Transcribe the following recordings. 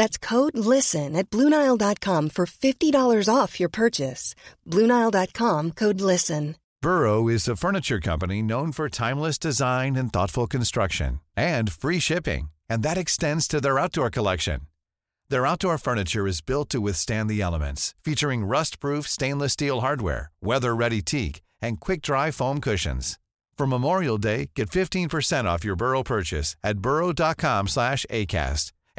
That's code LISTEN at Bluenile.com for $50 off your purchase. Bluenile.com code LISTEN. Burrow is a furniture company known for timeless design and thoughtful construction and free shipping, and that extends to their outdoor collection. Their outdoor furniture is built to withstand the elements, featuring rust-proof stainless steel hardware, weather-ready teak, and quick-dry foam cushions. For Memorial Day, get 15% off your Burrow purchase at burrow.com slash ACAST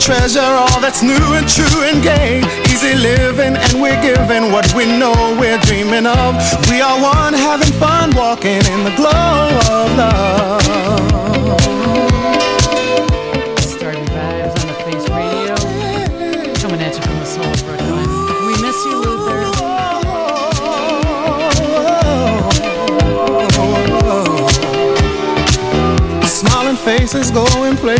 treasure.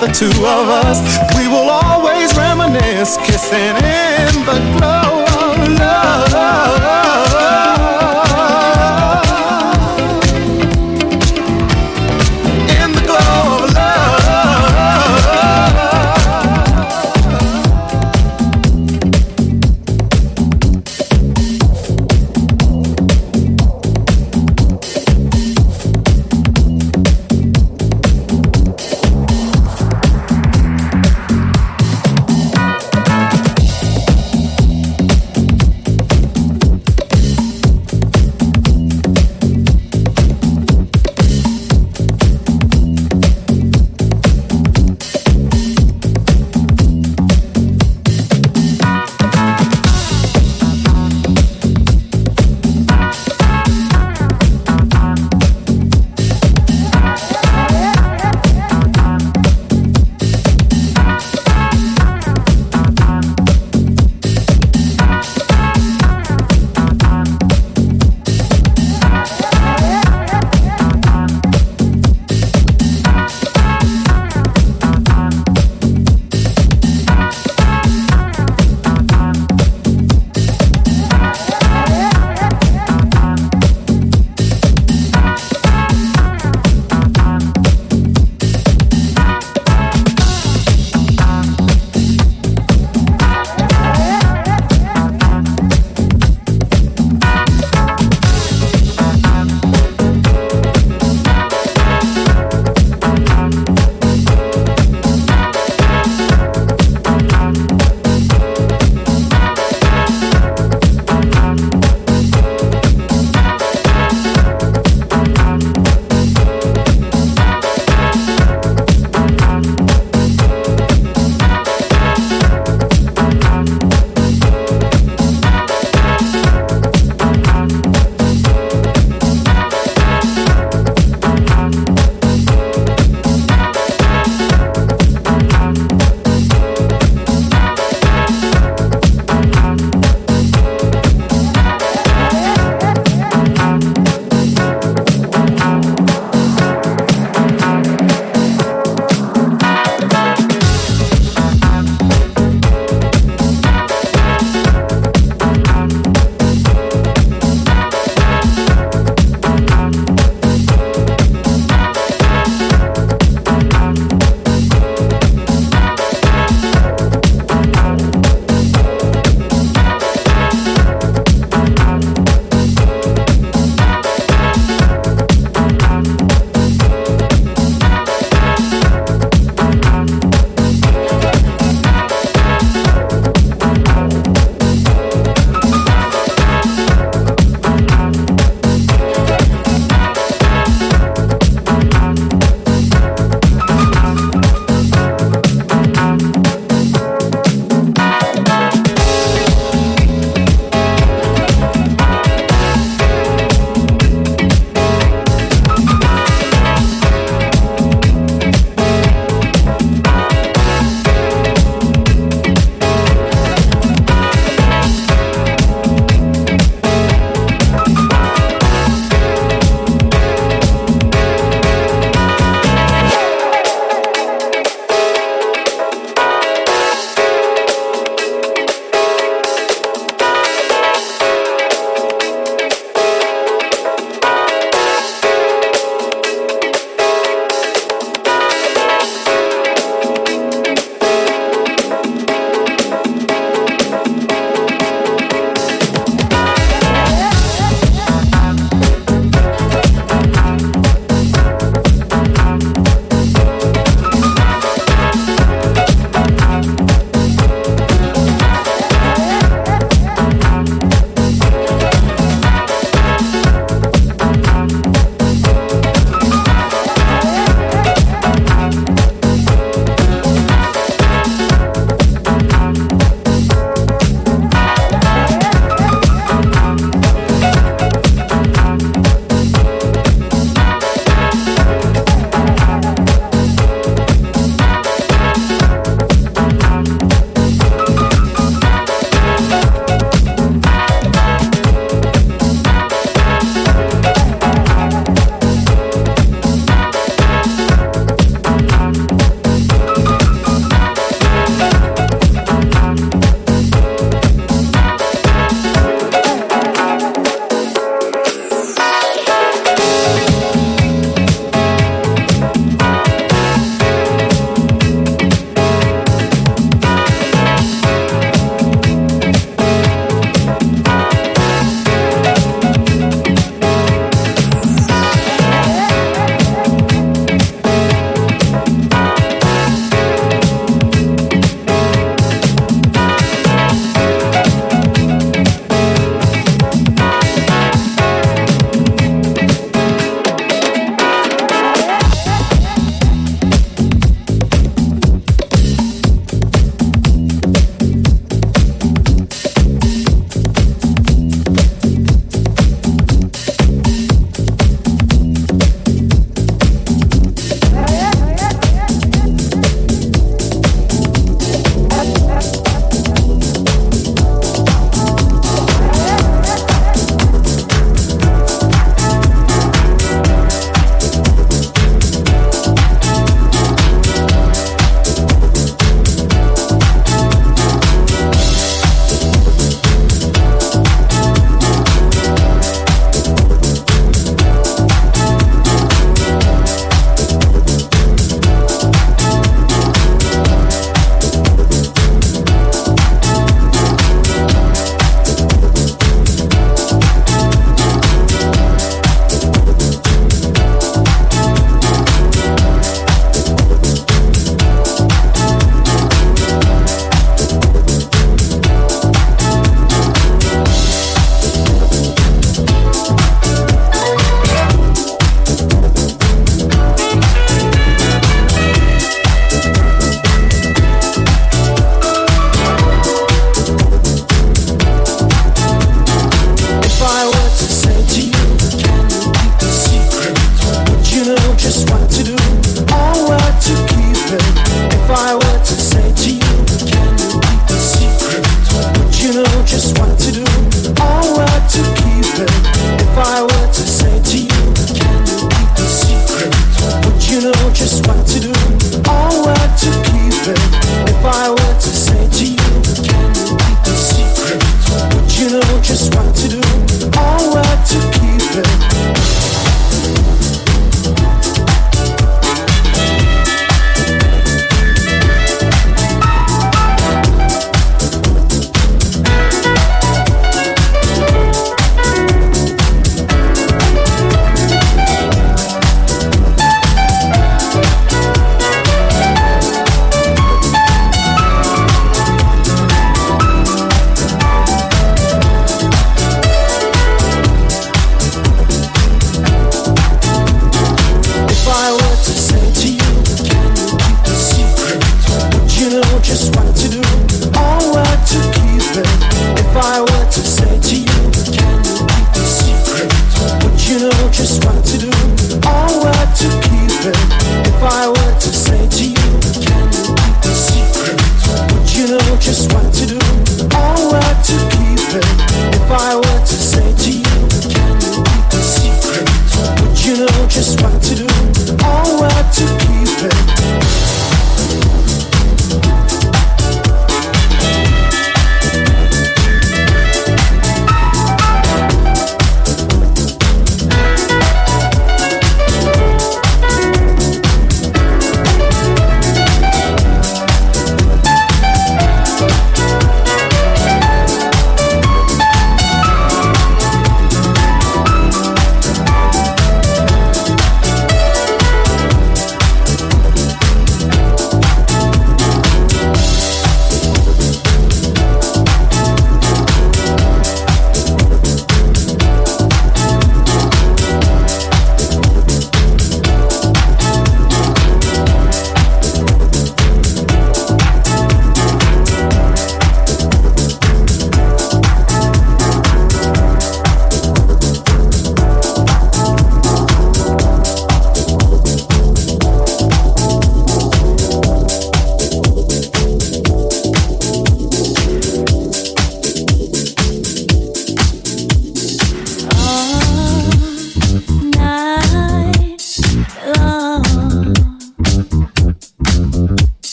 the two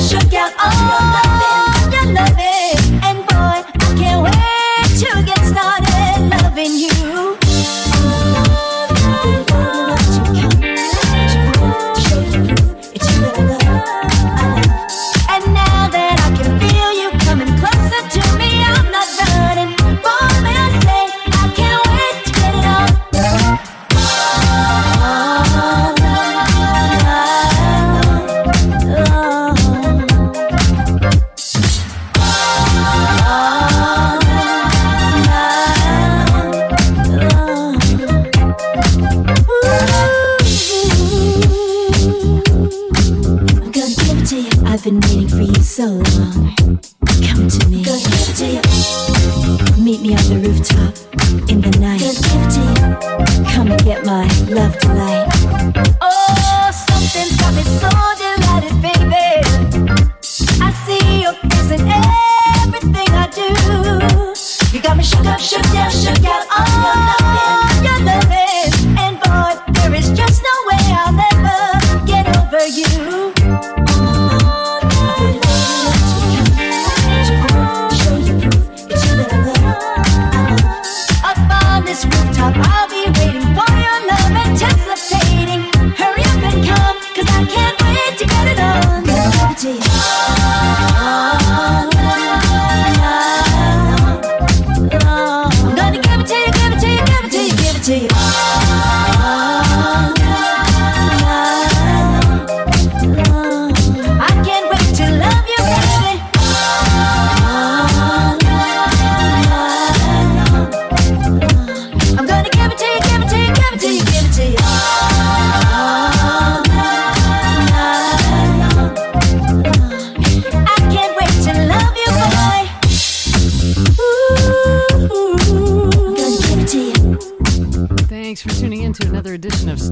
shook down, shook out. Oh, your loving,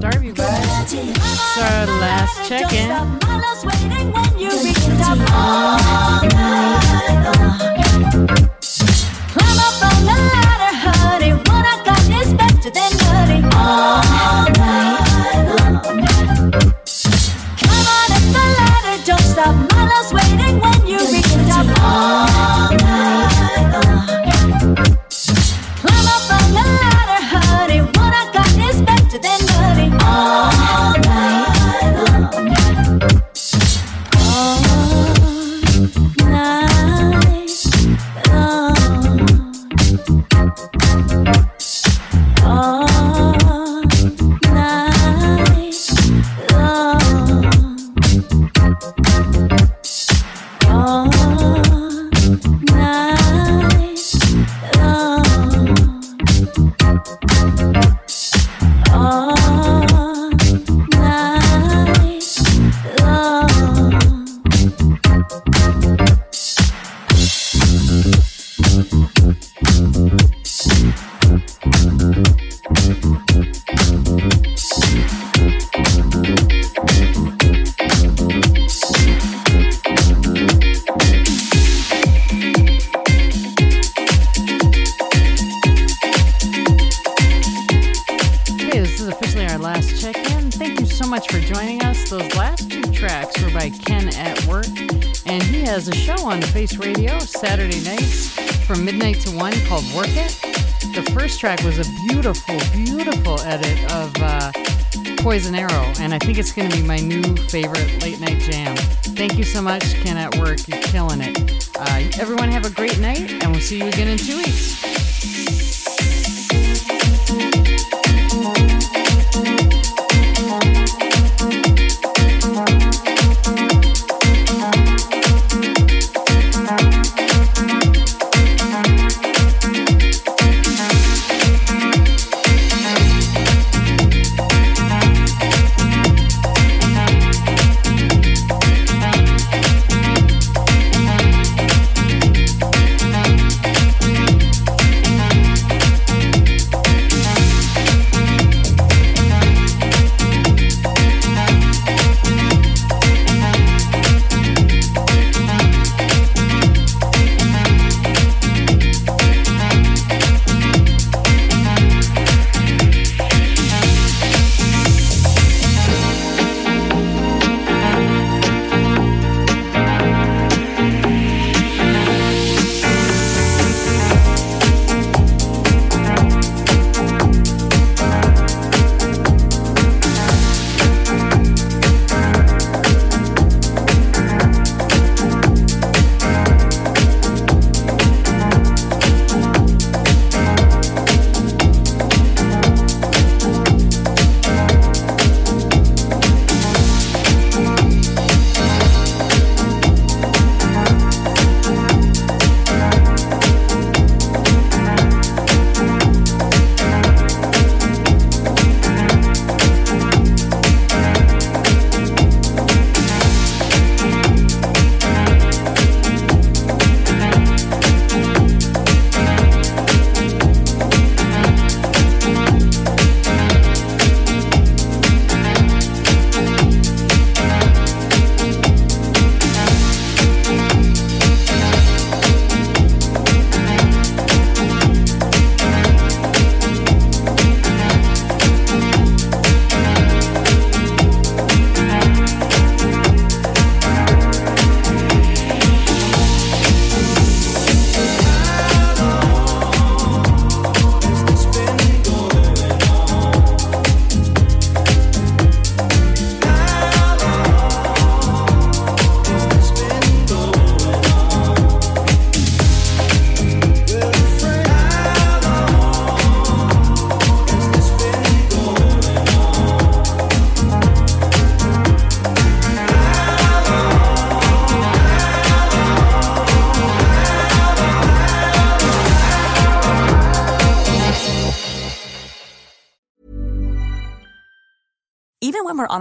Starvue guys. It's our last check in. Thank you so much, Ken at Work. You're killing it. Uh, everyone have a great night, and we'll see you again in two weeks.